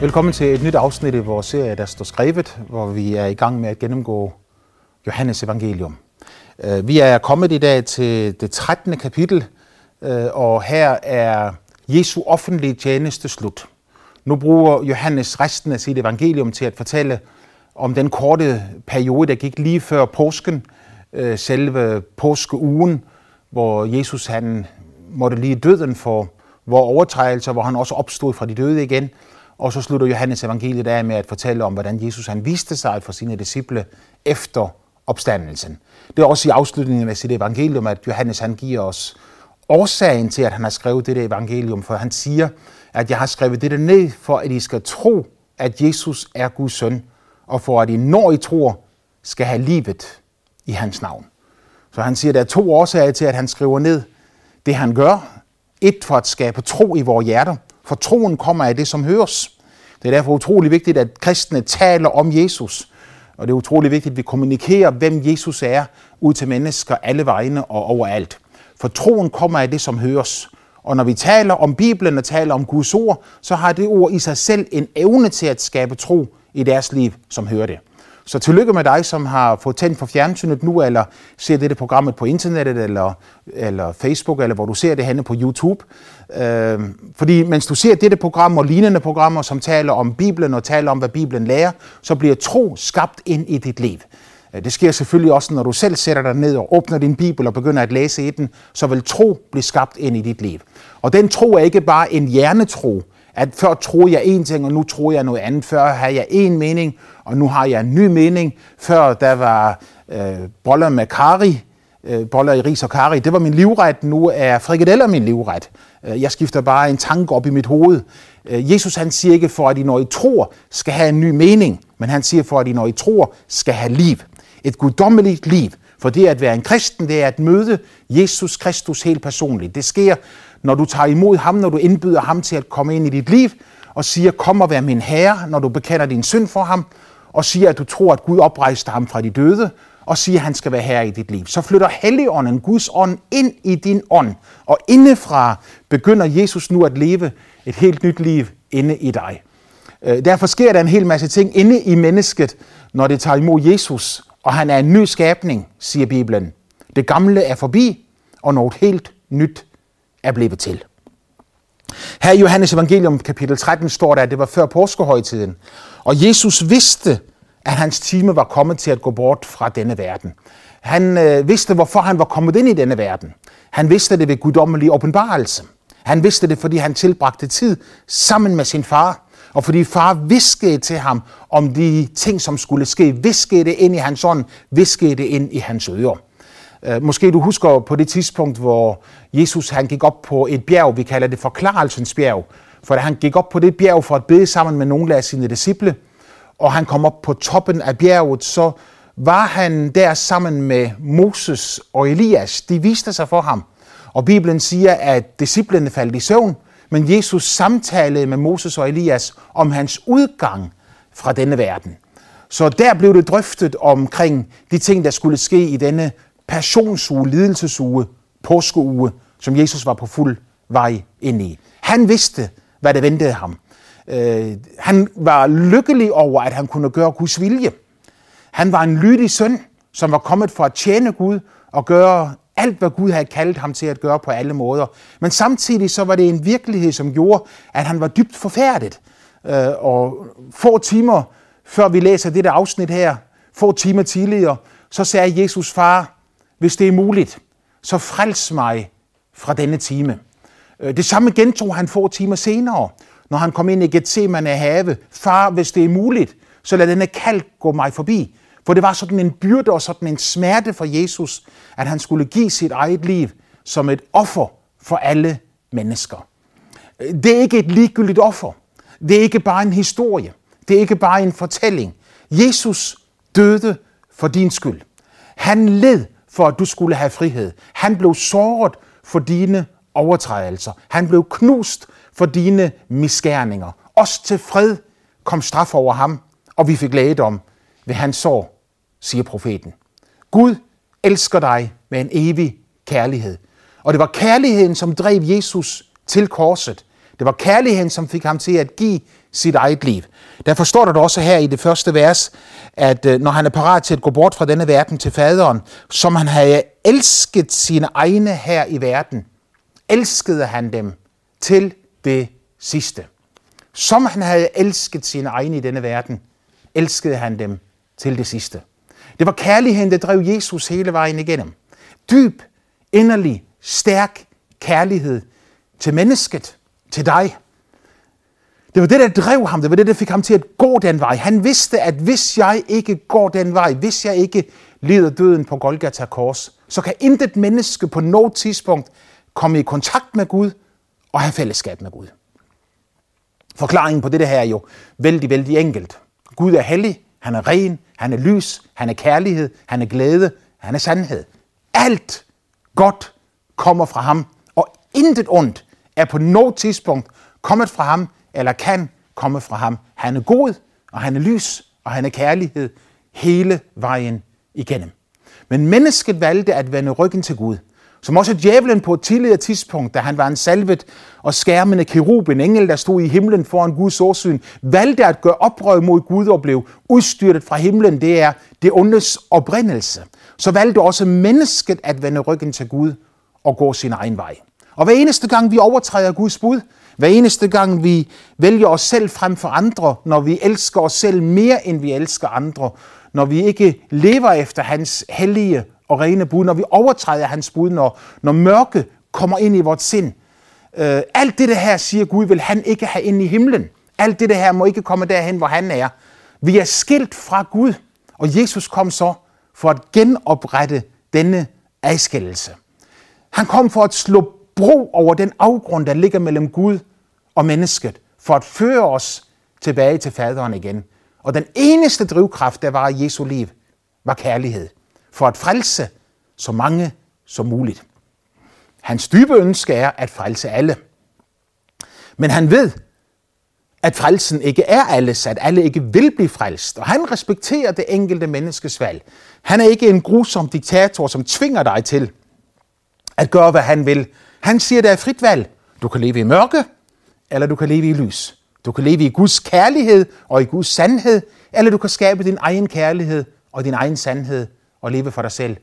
Velkommen til et nyt afsnit i vores serie, der står skrevet, hvor vi er i gang med at gennemgå Johannes evangelium. Øh, vi er kommet i dag til det 13. kapitel, øh, og her er Jesu offentlige tjeneste slut. Nu bruger Johannes resten af sit evangelium til at fortælle om den korte periode, der gik lige før påsken, øh, selve påskeugen, hvor Jesus han måtte lige døden for vores overtrædelser, hvor han også opstod fra de døde igen. Og så slutter Johannes evangeliet af med at fortælle om, hvordan Jesus han viste sig for sine disciple efter opstandelsen. Det er også i afslutningen af sit evangelium, at Johannes han giver os årsagen til, at han har skrevet dette evangelium, for han siger, at jeg har skrevet dette ned, for at I skal tro, at Jesus er Guds søn, og for at I, når I tror, skal have livet i hans navn. Så han siger, at der er to årsager til, at han skriver ned det, han gør. Et for at skabe tro i vores hjerter, for troen kommer af det, som høres. Det er derfor utrolig vigtigt, at kristne taler om Jesus. Og det er utrolig vigtigt, at vi kommunikerer, hvem Jesus er, ud til mennesker alle vegne og overalt. For troen kommer af det, som høres. Og når vi taler om Bibelen og taler om Guds ord, så har det ord i sig selv en evne til at skabe tro i deres liv, som hører det. Så tillykke med dig, som har fået tændt for fjernsynet nu, eller ser dette programmet på internettet, eller, eller Facebook, eller hvor du ser det henne på YouTube. Øh, fordi mens du ser dette program og lignende programmer, som taler om Bibelen og taler om, hvad Bibelen lærer, så bliver tro skabt ind i dit liv. Øh, det sker selvfølgelig også, når du selv sætter dig ned og åbner din bibel og begynder at læse i den, så vil tro blive skabt ind i dit liv. Og den tro er ikke bare en hjernetro, at før troede jeg en ting, og nu tror jeg noget andet. Før havde jeg en mening, og nu har jeg en ny mening. Før der var øh, boller med kari, øh, boller i ris og kari, det var min livret. Nu er frikadeller min livret. Øh, jeg skifter bare en tanke op i mit hoved. Øh, Jesus han siger ikke, for at I når I tror, skal have en ny mening, men han siger, for at I når I tror, skal have liv. Et guddommeligt liv. For det at være en kristen, det er at møde Jesus Kristus helt personligt. Det sker, når du tager imod ham, når du indbyder ham til at komme ind i dit liv, og siger, kom og vær min herre, når du bekender din synd for ham, og siger, at du tror, at Gud oprejste ham fra de døde, og siger, at han skal være herre i dit liv. Så flytter Helligånden, Guds ånd, ind i din ånd, og indefra begynder Jesus nu at leve et helt nyt liv inde i dig. Øh, derfor sker der en hel masse ting inde i mennesket, når det tager imod Jesus, og han er en ny skabning, siger Bibelen. Det gamle er forbi, og noget helt nyt er blevet til. Her i Johannes evangelium kapitel 13 står der, at det var før påskehøjtiden, og Jesus vidste, at hans time var kommet til at gå bort fra denne verden. Han øh, vidste, hvorfor han var kommet ind i denne verden. Han vidste det ved guddommelig åbenbarelse. Han vidste det, fordi han tilbragte tid sammen med sin far, og fordi far viskede til ham om de ting, som skulle ske. Viskede det ind i hans ånd, viskede det ind i hans ører. Øh, måske du husker på det tidspunkt, hvor Jesus han gik op på et bjerg, vi kalder det forklarelsens bjerg. For da han gik op på det bjerg for at bede sammen med nogle af sine disciple, og han kom op på toppen af bjerget, så var han der sammen med Moses og Elias. De viste sig for ham. Og Bibelen siger, at disciplene faldt i søvn, men Jesus samtalede med Moses og Elias om hans udgang fra denne verden. Så der blev det drøftet omkring de ting, der skulle ske i denne passionsuge, lidelsesuge, påskeuge, som Jesus var på fuld vej ind i. Han vidste, hvad der ventede ham. Øh, han var lykkelig over, at han kunne gøre Guds vilje. Han var en lydig søn, som var kommet for at tjene Gud og gøre alt, hvad Gud havde kaldt ham til at gøre på alle måder. Men samtidig så var det en virkelighed, som gjorde, at han var dybt forfærdet. Øh, og få timer før vi læser dette afsnit her, få timer tidligere, så sagde Jesus far, hvis det er muligt, så frels mig fra denne time. Øh, det samme gentog han få timer senere, når han kom ind i Gethsemane have. Far, hvis det er muligt, så lad denne kald gå mig forbi. For det var sådan en byrde og sådan en smerte for Jesus, at han skulle give sit eget liv som et offer for alle mennesker. Øh, det er ikke et ligegyldigt offer. Det er ikke bare en historie. Det er ikke bare en fortælling. Jesus døde for din skyld. Han led for at du skulle have frihed. Han blev såret for dine overtrædelser. Han blev knust for dine misgerninger. Også til fred kom straf over ham, og vi fik lægedom ved hans sår, siger profeten. Gud elsker dig med en evig kærlighed. Og det var kærligheden, som drev Jesus til korset. Det var kærligheden, som fik ham til at give sit eget liv. Derfor står der også her i det første vers, at øh, når han er parat til at gå bort fra denne verden til faderen, som han havde elsket sine egne her i verden, elskede han dem til det sidste. Som han havde elsket sine egne i denne verden, elskede han dem til det sidste. Det var kærligheden, der drev Jesus hele vejen igennem. Dyb, inderlig, stærk kærlighed til mennesket, til dig. Det var det, der drev ham. Det var det, der fik ham til at gå den vej. Han vidste, at hvis jeg ikke går den vej, hvis jeg ikke lider døden på Golgata Kors, så kan intet menneske på noget tidspunkt komme i kontakt med Gud og have fællesskab med Gud. Forklaringen på det her er jo vældig, vældig enkelt. Gud er hellig, han er ren, han er lys, han er kærlighed, han er glæde, han er sandhed. Alt godt kommer fra ham, og intet ondt er på noget tidspunkt kommet fra ham, eller kan komme fra ham. Han er god, og han er lys, og han er kærlighed hele vejen igennem. Men mennesket valgte at vende ryggen til Gud. Som også djævlen på et tidligere tidspunkt, da han var en salvet og skærmende kerub, en engel, der stod i himlen foran Guds åsyn, valgte at gøre oprør mod Gud og blev udstyrtet fra himlen. Det er det ondes oprindelse. Så valgte også mennesket at vende ryggen til Gud og gå sin egen vej. Og hver eneste gang vi overtræder Guds bud, hver eneste gang vi vælger os selv frem for andre, når vi elsker os selv mere end vi elsker andre, når vi ikke lever efter hans hellige og rene bud, når vi overtræder hans bud, når, når mørke kommer ind i vores sind. Øh, alt det her, siger Gud, vil han ikke have ind i himlen. Alt det her må ikke komme derhen, hvor han er. Vi er skilt fra Gud, og Jesus kom så for at genoprette denne adskillelse. Han kom for at slå bro over den afgrund, der ligger mellem Gud og mennesket, for at føre os tilbage til faderen igen. Og den eneste drivkraft, der var i Jesu liv, var kærlighed. For at frelse så mange som muligt. Hans dybe ønske er at frelse alle. Men han ved, at frelsen ikke er alles, at alle ikke vil blive frelst. Og han respekterer det enkelte menneskes valg. Han er ikke en grusom diktator, som tvinger dig til at gøre, hvad han vil. Han siger, der er frit valg. Du kan leve i mørke, eller du kan leve i lys. Du kan leve i Guds kærlighed og i Guds sandhed, eller du kan skabe din egen kærlighed og din egen sandhed og leve for dig selv.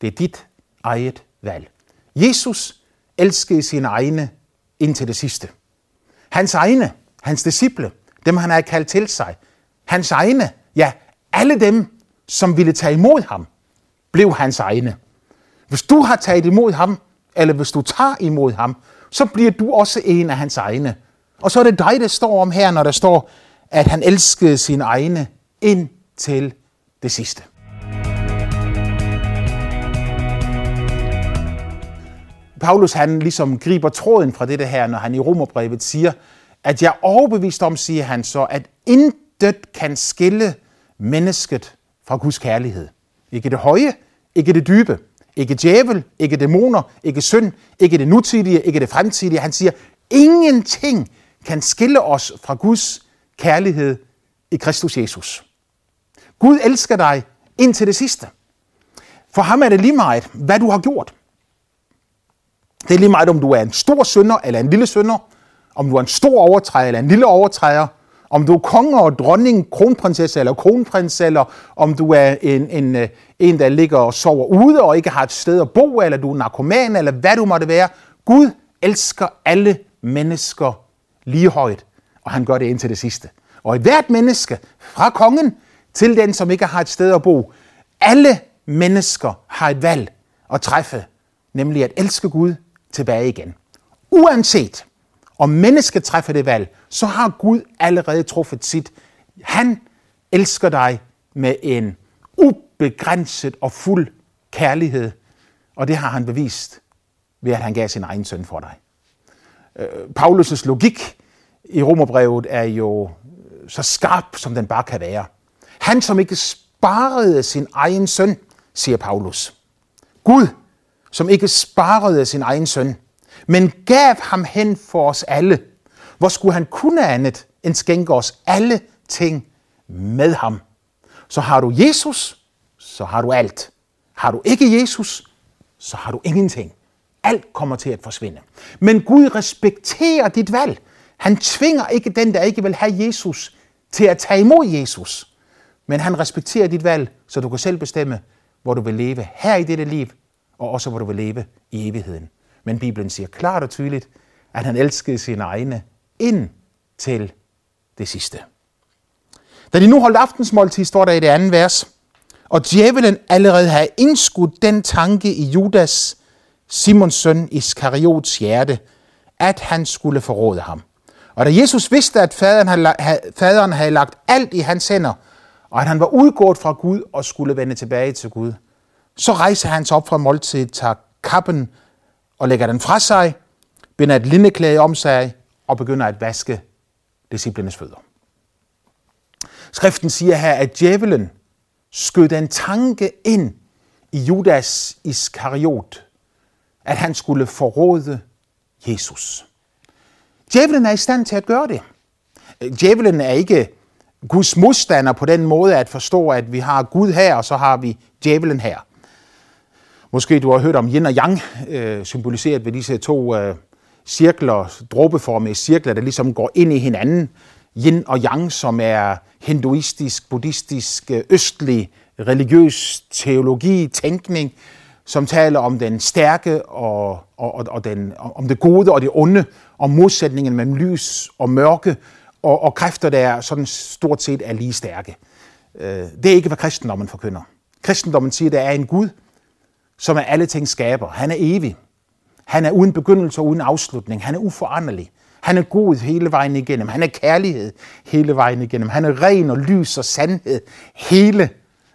Det er dit eget valg. Jesus elskede sine egne indtil det sidste. Hans egne, hans disciple, dem han havde kaldt til sig, hans egne, ja, alle dem, som ville tage imod ham, blev hans egne. Hvis du har taget imod ham, eller hvis du tager imod ham, så bliver du også en af hans egne. Og så er det dig, der står om her, når der står, at han elskede sine egne ind til det sidste. Paulus han ligesom griber tråden fra det her, når han i Romerbrevet siger, at jeg er overbevist om, siger han så, at intet kan skille mennesket fra Guds kærlighed. Ikke det høje, ikke det dybe, ikke djævel, ikke dæmoner, ikke synd, ikke det nutidige, ikke det fremtidige. Han siger, ingenting kan skille os fra Guds kærlighed i Kristus Jesus. Gud elsker dig indtil det sidste. For ham er det lige meget, hvad du har gjort. Det er lige meget, om du er en stor synder eller en lille synder, om du er en stor overtræder eller en lille overtræder, om du er konge og dronning, kronprinsesse eller kronprins, eller om du er en, en, øh, en, der ligger og sover ude og ikke har et sted at bo, eller du er narkoman, eller hvad du måtte være. Gud elsker alle mennesker lige højt, og han gør det indtil det sidste. Og i hvert menneske, fra kongen til den, som ikke har et sted at bo, alle mennesker har et valg at træffe, nemlig at elske Gud tilbage igen. Uanset om mennesket træffer det valg, så har Gud allerede truffet sit. Han elsker dig med en ubegrænset og fuld kærlighed, og det har han bevist ved, at han gav sin egen søn for dig. Øh, Paulus' logik i Romerbrevet er jo øh, så skarp, som den bare kan være. Han, som ikke sparede sin egen søn, siger Paulus. Gud, som ikke sparede sin egen søn, men gav ham hen for os alle. Hvor skulle han kunne andet end skænke os alle ting med ham? Så har du Jesus, så har du alt. Har du ikke Jesus, så har du ingenting. Alt kommer til at forsvinde. Men Gud respekterer dit valg. Han tvinger ikke den, der ikke vil have Jesus, til at tage imod Jesus. Men han respekterer dit valg, så du kan selv bestemme, hvor du vil leve her i dette liv, og også hvor du vil leve i evigheden. Men Bibelen siger klart og tydeligt, at han elskede sine egne ind til det sidste. Da de nu holdt aftensmåltid, står der i det andet vers, og djævelen allerede havde indskudt den tanke i Judas, Simons søn Iskariots hjerte, at han skulle forråde ham. Og da Jesus vidste, at faderen havde, faderen havde lagt alt i hans hænder, og at han var udgået fra Gud og skulle vende tilbage til Gud, så rejser han sig op fra måltidet, tager kappen og lægger den fra sig, binder et lindeklæde om sig og begynder at vaske disciplenes fødder. Skriften siger her, at djævelen skød en tanke ind i Judas Iskariot, at han skulle forråde Jesus. Djævelen er i stand til at gøre det. Djævelen er ikke Guds modstander på den måde at forstå, at vi har Gud her, og så har vi djævelen her. Måske du har hørt om yin og yang, øh, symboliseret ved disse to øh, cirkler, dråbeformede cirkler, der ligesom går ind i hinanden. Yin og yang, som er hinduistisk, buddhistisk, øh, østlig, religiøs teologi, tænkning, som taler om den stærke og, og, og den, om det gode og det onde, om modsætningen mellem lys og mørke, og, og kræfter, der sådan stort set er lige stærke. Øh, det er ikke, hvad kristendommen forkynder. Kristendommen siger, at der er en Gud, som er alle ting skaber. Han er evig. Han er uden begyndelse og uden afslutning. Han er uforanderlig. Han er god hele vejen igennem. Han er kærlighed hele vejen igennem. Han er ren og lys og sandhed hele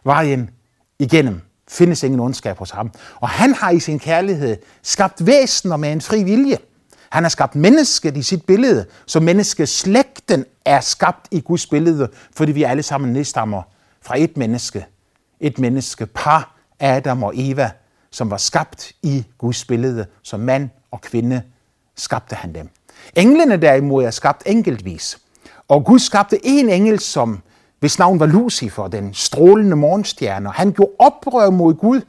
vejen igennem. Findes ingen ondskab hos ham. Og han har i sin kærlighed skabt væsener med en fri vilje. Han har skabt mennesket i sit billede, så menneskeslægten er skabt i Guds billede, fordi vi alle sammen nedstammer fra et menneske. Et menneske par, Adam og Eva, som var skabt i Guds billede, som mand og kvinde skabte han dem. Englene derimod er skabt enkeltvis. Og Gud skabte en engel, som hvis navn var Lucifer, den strålende morgenstjerne. Han gjorde oprør mod Gud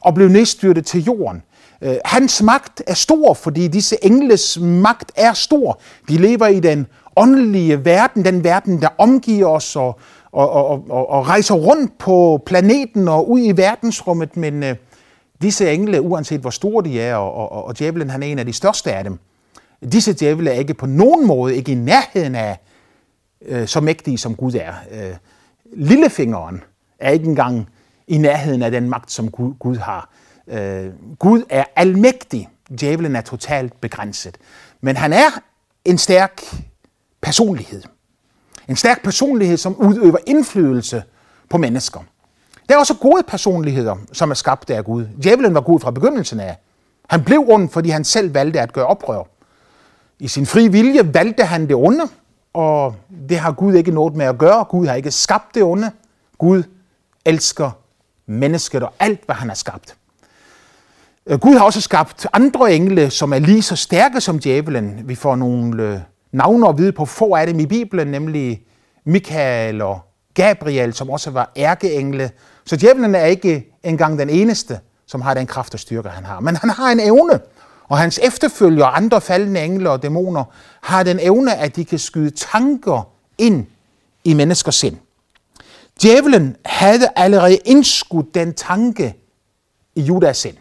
og blev nedstyrtet til jorden. Øh, hans magt er stor, fordi disse engles magt er stor. De lever i den åndelige verden, den verden, der omgiver os og, og, og, og, og rejser rundt på planeten og ud i verdensrummet, men øh, disse engle, uanset hvor store de er, og, og, og djævlen han er en af de største af dem, disse djævle er ikke på nogen måde, ikke i nærheden af øh, så mægtige som Gud er. Øh, lillefingeren er ikke engang i nærheden af den magt, som Gud, Gud har. Øh, Gud er almægtig. Djævlen er totalt begrænset. Men han er en stærk personlighed. En stærk personlighed, som udøver indflydelse på mennesker. Der er også gode personligheder, som er skabt af Gud. Djævelen var god fra begyndelsen af. Han blev ond, fordi han selv valgte at gøre oprør. I sin fri vilje valgte han det onde, og det har Gud ikke noget med at gøre. Gud har ikke skabt det onde. Gud elsker mennesket og alt, hvad han har skabt. Øh, Gud har også skabt andre engle, som er lige så stærke som djævelen. Vi får nogle øh, navne at vide på få af dem i Bibelen, nemlig Michael og Gabriel, som også var ærkeengle. Så djævlen er ikke engang den eneste, som har den kraft og styrke, han har. Men han har en evne, og hans efterfølgere, andre faldende engle og dæmoner, har den evne, at de kan skyde tanker ind i menneskers sind. Djævelen havde allerede indskudt den tanke i Judas sind.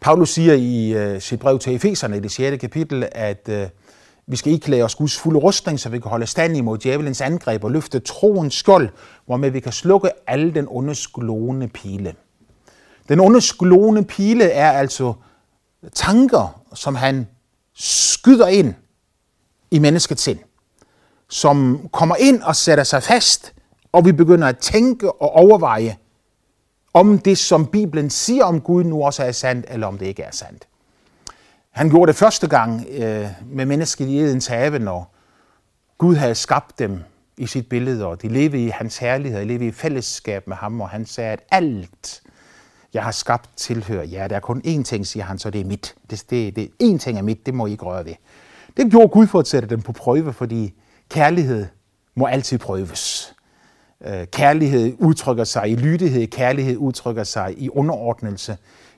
Paulus siger i øh, sit brev til Efeserne i det 6. kapitel, at øh, vi skal ikke klæde os Guds fulde rustning, så vi kan holde stand imod djævelens angreb og løfte troens skjold, hvormed vi kan slukke alle den onde glående pile. Den onde glående pile er altså tanker, som han skyder ind i menneskets sind, som kommer ind og sætter sig fast, og vi begynder at tænke og overveje, om det, som Bibelen siger om Gud, nu også er sandt, eller om det ikke er sandt. Han gjorde det første gang øh, med mennesket i Edens have, når Gud havde skabt dem i sit billede, og de levede i hans herlighed, de levede i fællesskab med ham, og han sagde, at alt, jeg har skabt, tilhører jer. Der er kun én ting, siger han, så det er mit. Det, det, det, én ting er mit, det må I ikke røre ved. Det gjorde Gud for at sætte dem på prøve, fordi kærlighed må altid prøves. Øh, kærlighed udtrykker sig i lydighed, kærlighed udtrykker sig i underordnelse,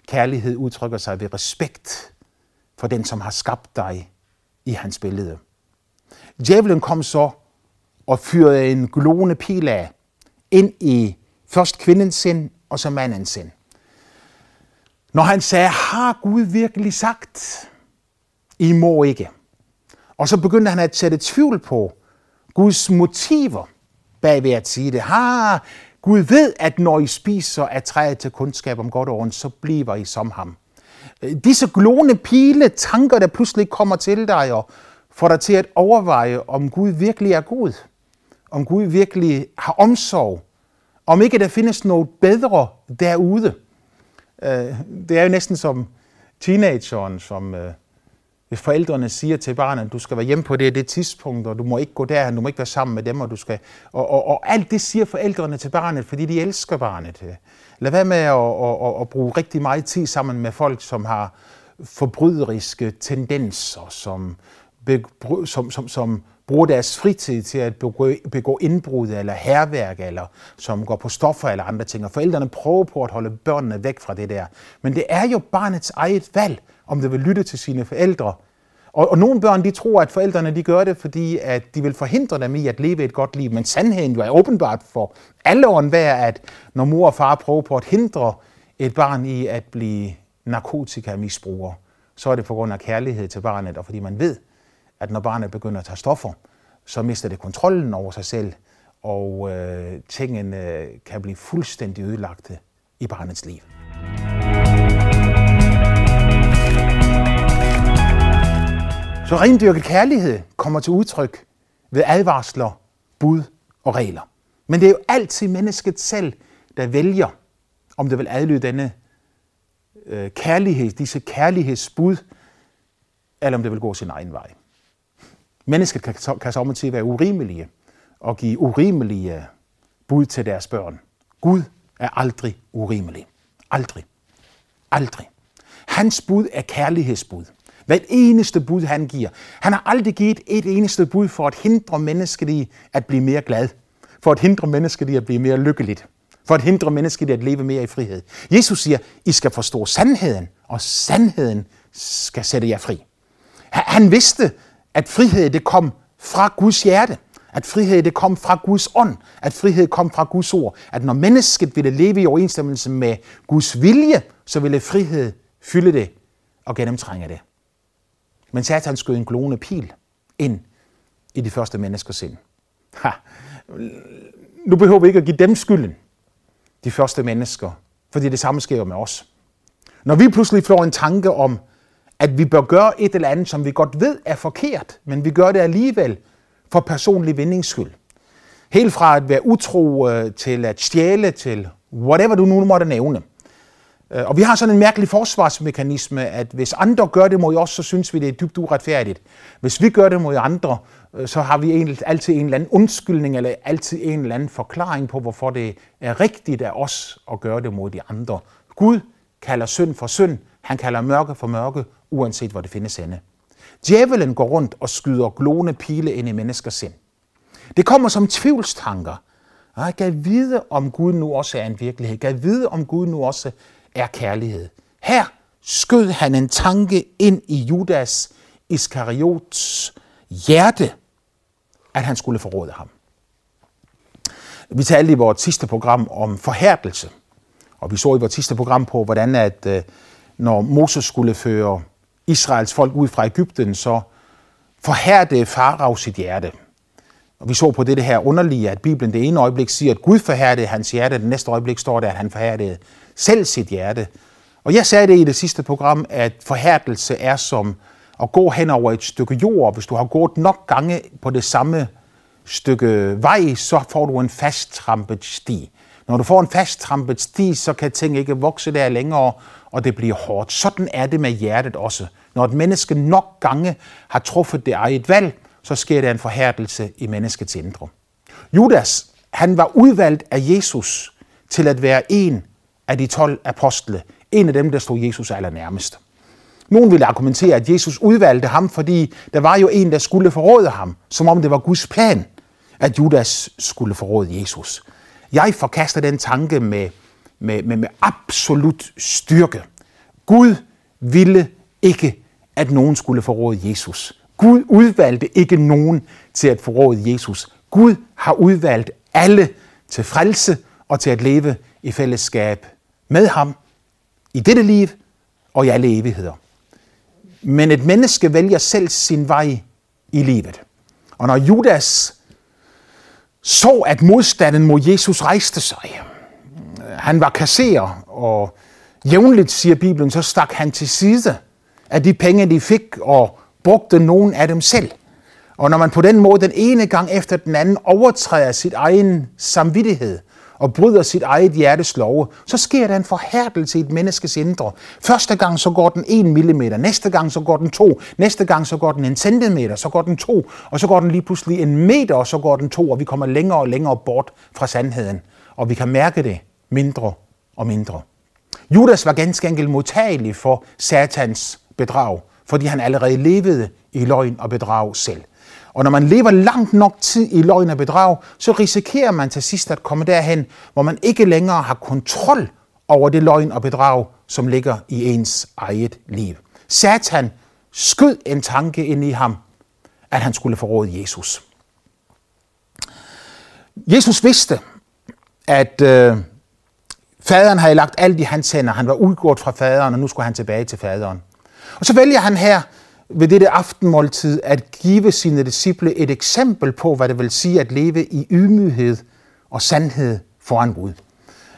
kærlighed udtrykker sig ved respekt for den, som har skabt dig i hans billede. Djævlen kom så og fyrede en glående pil af ind i først kvindens sind og så mandens sind. Når han sagde, har Gud virkelig sagt, I må ikke. Og så begyndte han at sætte tvivl på Guds motiver bag ved at sige det. Har Gud ved, at når I spiser af træet til kundskab om godt og ondt, så bliver I som ham. Disse glående pile, tanker, der pludselig kommer til dig og får dig til at overveje, om Gud virkelig er god. Om Gud virkelig har omsorg. Om ikke der findes noget bedre derude. Øh, det er jo næsten som teenageren, som øh, hvis forældrene siger til barnet, du skal være hjemme på det det tidspunkt, og du må ikke gå der, du må ikke være sammen med dem, og du skal... Og, og, og alt det siger forældrene til barnet, fordi de elsker barnet. Øh. Lad være med at, at, at, at bruge rigtig meget tid sammen med folk, som har forbryderiske tendenser, som, som, som, som bruger deres fritid til at begå, begå indbrud eller herværk, eller som går på stoffer eller andre ting. Og forældrene prøver på at holde børnene væk fra det der. Men det er jo barnets eget valg, om det vil lytte til sine forældre. Og, og nogle børn, de tror, at forældrene de gør det, fordi at de vil forhindre dem i at leve et godt liv. Men sandheden jo er åbenbart for alle og enhver, at når mor og far prøver på at hindre et barn i at blive narkotikamisbruger, så er det på grund af kærlighed til barnet, og fordi man ved, at når barnet begynder at tage stoffer, så mister det kontrollen over sig selv, og øh, tingene kan blive fuldstændig ødelagte i barnets liv. Så rendyrket kærlighed kommer til udtryk ved advarsler, bud og regler. Men det er jo altid mennesket selv, der vælger, om det vil adlyde denne øh, kærlighed, disse kærlighedsbud, eller om det vil gå sin egen vej. Mennesket kan, kan samtidig være urimelige og give urimelige bud til deres børn. Gud er aldrig urimelig. Aldrig. Aldrig. Hans bud er kærlighedsbud. Hvad eneste bud, han giver. Han har aldrig givet et eneste bud for at hindre mennesket i at blive mere glad. For at hindre mennesket i at blive mere lykkeligt. For at hindre mennesket i at leve mere i frihed. Jesus siger, I skal forstå sandheden, og sandheden skal sætte jer fri. Han vidste, at frihed det kom fra Guds hjerte. At frihed det kom fra Guds ånd. At frihed kom fra Guds ord. At når mennesket ville leve i overensstemmelse med Guds vilje, så ville frihed fylde det og gennemtrænge det. Men Satan skød en glående pil ind i de første menneskers sind. Ha. Nu behøver vi ikke at give dem skylden, de første mennesker, fordi det samme sker med os. Når vi pludselig får en tanke om, at vi bør gøre et eller andet, som vi godt ved er forkert, men vi gør det alligevel for personlig vindings skyld. Helt fra at være utro øh, til at stjæle til whatever du nu måtte nævne. Øh, og vi har sådan en mærkelig forsvarsmekanisme, at hvis andre gør det mod os, så synes vi, det er dybt uretfærdigt. Hvis vi gør det mod andre, øh, så har vi altid en eller anden undskyldning, eller altid en eller anden forklaring på, hvorfor det er rigtigt af os at gøre det mod de andre. Gud kalder synd for synd, han kalder mørke for mørke, uanset hvor det findes henne. Djævelen går rundt og skyder glående pile ind i menneskers sind. Det kommer som tvivlstanker. Jeg kan vide, om Gud nu også er en virkelighed. Jeg kan vide, om Gud nu også er kærlighed. Her skød han en tanke ind i Judas Iskariots hjerte, at han skulle forråde ham. Vi talte i vores sidste program om forhærdelse, og vi så i vores sidste program på, hvordan at øh, når Moses skulle føre Israels folk ud fra Ægypten, så forhærdede Farao sit hjerte. Og vi så på det her underlige, at Bibelen det ene øjeblik siger, at Gud forhærdede hans hjerte, det næste øjeblik står der, at han forhærdede selv sit hjerte. Og jeg sagde det i det sidste program, at forhærdelse er som at gå hen over et stykke jord. Hvis du har gået nok gange på det samme stykke vej, så får du en fasttrampet sti. Når du får en fasttrampet sti, så kan ting ikke vokse der længere, og det bliver hårdt. Sådan er det med hjertet også. Når et menneske nok gange har truffet det eget valg, så sker der en forhærdelse i menneskets indre. Judas, han var udvalgt af Jesus til at være en af de 12 apostle, en af dem, der stod Jesus allernærmest. Nogen ville argumentere, at Jesus udvalgte ham, fordi der var jo en, der skulle forråde ham, som om det var Guds plan, at Judas skulle forråde Jesus. Jeg forkaster den tanke med, med, med, med absolut styrke. Gud ville ikke, at nogen skulle forråde Jesus. Gud udvalgte ikke nogen til at forråde Jesus. Gud har udvalgt alle til frelse og til at leve i fællesskab med ham i dette liv og i alle evigheder. Men et menneske vælger selv sin vej i livet. Og når Judas så, at modstanden mod Jesus rejste sig, han var kasserer, og jævnligt, siger Bibelen, så stak han til side af de penge, de fik, og brugte nogen af dem selv. Og når man på den måde den ene gang efter den anden overtræder sit egen samvittighed, og bryder sit eget hjertes love, så sker der en forhærdelse i et menneskes indre. Første gang så går den 1 mm, næste gang så går den 2, næste gang så går den en centimeter, så går den 2, og så går den lige pludselig en meter, og så går den 2, og vi kommer længere og længere bort fra sandheden. Og vi kan mærke det mindre og mindre. Judas var ganske enkelt modtagelig for satans bedrag, fordi han allerede levede i løgn og bedrag selv. Og når man lever langt nok tid i løgn og bedrag, så risikerer man til sidst at komme derhen, hvor man ikke længere har kontrol over det løgn og bedrag, som ligger i ens eget liv. Satan skød en tanke ind i ham, at han skulle forråde Jesus. Jesus vidste, at øh, faderen havde lagt alt i hans hænder. Han var udgået fra faderen, og nu skulle han tilbage til faderen. Og så vælger han her ved dette aftenmåltid at give sine disciple et eksempel på, hvad det vil sige at leve i ydmyghed og sandhed foran Gud.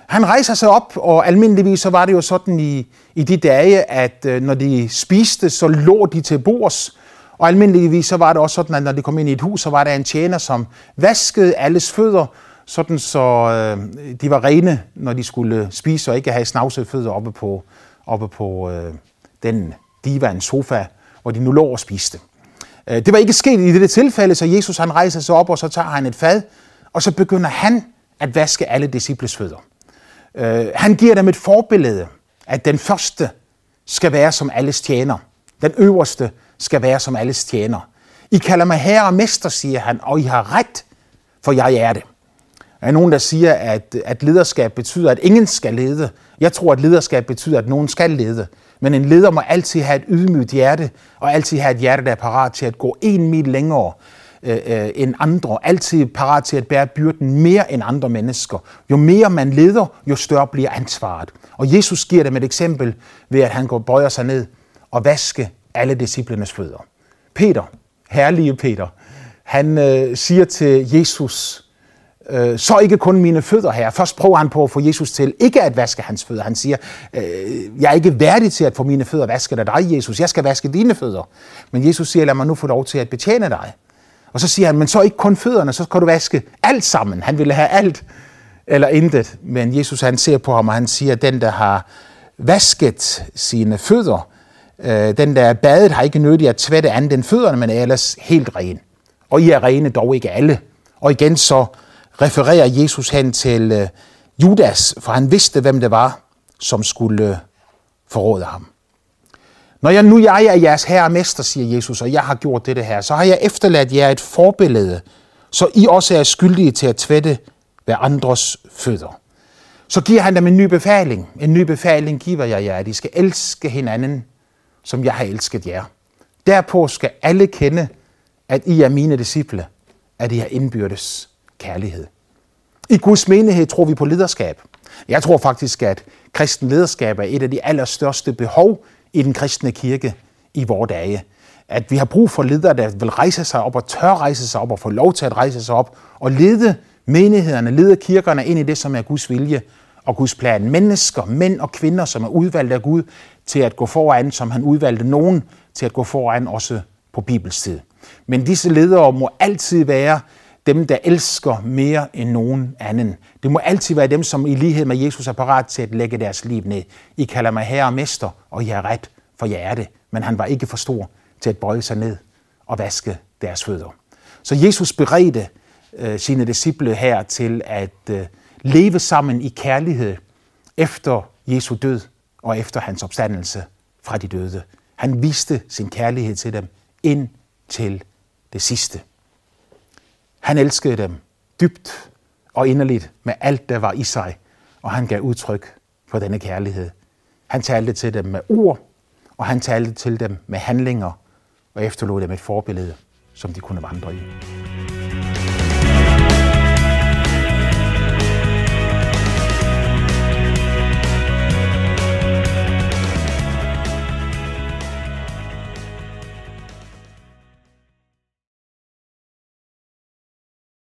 Han rejser sig op, og almindeligvis så var det jo sådan i, i de dage, at øh, når de spiste, så lå de til bords. Og almindeligvis så var det også sådan, at når de kom ind i et hus, så var der en tjener, som vaskede alles fødder, sådan så øh, de var rene, når de skulle spise, og ikke have snavsede fødder oppe på, oppe på øh, den divan sofa, hvor de nu lå og spiste. Øh, det var ikke sket i dette tilfælde, så Jesus han rejser sig op, og så tager han et fad, og så begynder han at vaske alle disciples fødder. Øh, han giver dem et forbillede, at den første skal være som alles tjener. Den øverste skal være som alles tjener. I kalder mig herre og mester, siger han, og I har ret, for jeg er det. Der er nogen, der siger, at, at lederskab betyder, at ingen skal lede. Jeg tror, at lederskab betyder, at nogen skal lede. Men en leder må altid have et ydmygt hjerte, og altid have et hjerte, der er parat til at gå en mil længere øh, øh, end andre. Altid parat til at bære byrden mere end andre mennesker. Jo mere man leder, jo større bliver ansvaret. Og Jesus giver dem et eksempel ved, at han går bøjer sig ned og vaske alle disciplenes fødder. Peter, herlige Peter, han øh, siger til Jesus, øh, så ikke kun mine fødder her. Først prøver han på at få Jesus til ikke at vaske hans fødder. Han siger, øh, jeg er ikke værdig til at få mine fødder vasket af dig, Jesus. Jeg skal vaske dine fødder. Men Jesus siger, lad mig nu få lov til at betjene dig. Og så siger han, men så ikke kun fødderne, så skal du vaske alt sammen. Han ville have alt eller intet. Men Jesus han ser på ham, og han siger, den der har vasket sine fødder, øh, den der er badet, har ikke nødt at tvætte andet end fødderne, men er ellers helt ren. Og I er rene, dog ikke alle. Og igen så refererer Jesus hen til øh, Judas, for han vidste, hvem det var, som skulle øh, forråde ham. Når jeg nu jeg er jeres herre og mester, siger Jesus, og jeg har gjort dette her, så har jeg efterladt jer et forbillede, så I også er skyldige til at tvætte hver andres fødder. Så giver han dem en ny befaling. En ny befaling giver jeg jer, at I skal elske hinanden, som jeg har elsket jer. Derpå skal alle kende, at I er mine disciple, at I har indbyrdes kærlighed. I Guds menighed tror vi på lederskab. Jeg tror faktisk, at kristen lederskab er et af de allerstørste behov i den kristne kirke i vores dage. At vi har brug for ledere, der vil rejse sig op og tør rejse sig op og få lov til at rejse sig op og lede menighederne, lede kirkerne ind i det, som er Guds vilje og Guds plan. Mennesker, mænd og kvinder, som er udvalgt af Gud til at gå foran, som han udvalgte nogen til at gå foran også på bibelstid. Men disse ledere må altid være dem, der elsker mere end nogen anden. Det må altid være dem, som i lighed med Jesus er parat til at lægge deres liv ned. I kalder mig herre og mester, og jeg er ret, for jeg er det. Men han var ikke for stor til at bøje sig ned og vaske deres fødder. Så Jesus beredte øh, sine disciple her til at øh, leve sammen i kærlighed efter Jesu død og efter hans opstandelse fra de døde. Han viste sin kærlighed til dem ind til det sidste. Han elskede dem dybt og inderligt med alt, der var i sig, og han gav udtryk for denne kærlighed. Han talte til dem med ord, og han talte til dem med handlinger og efterlod dem et forbillede, som de kunne vandre i.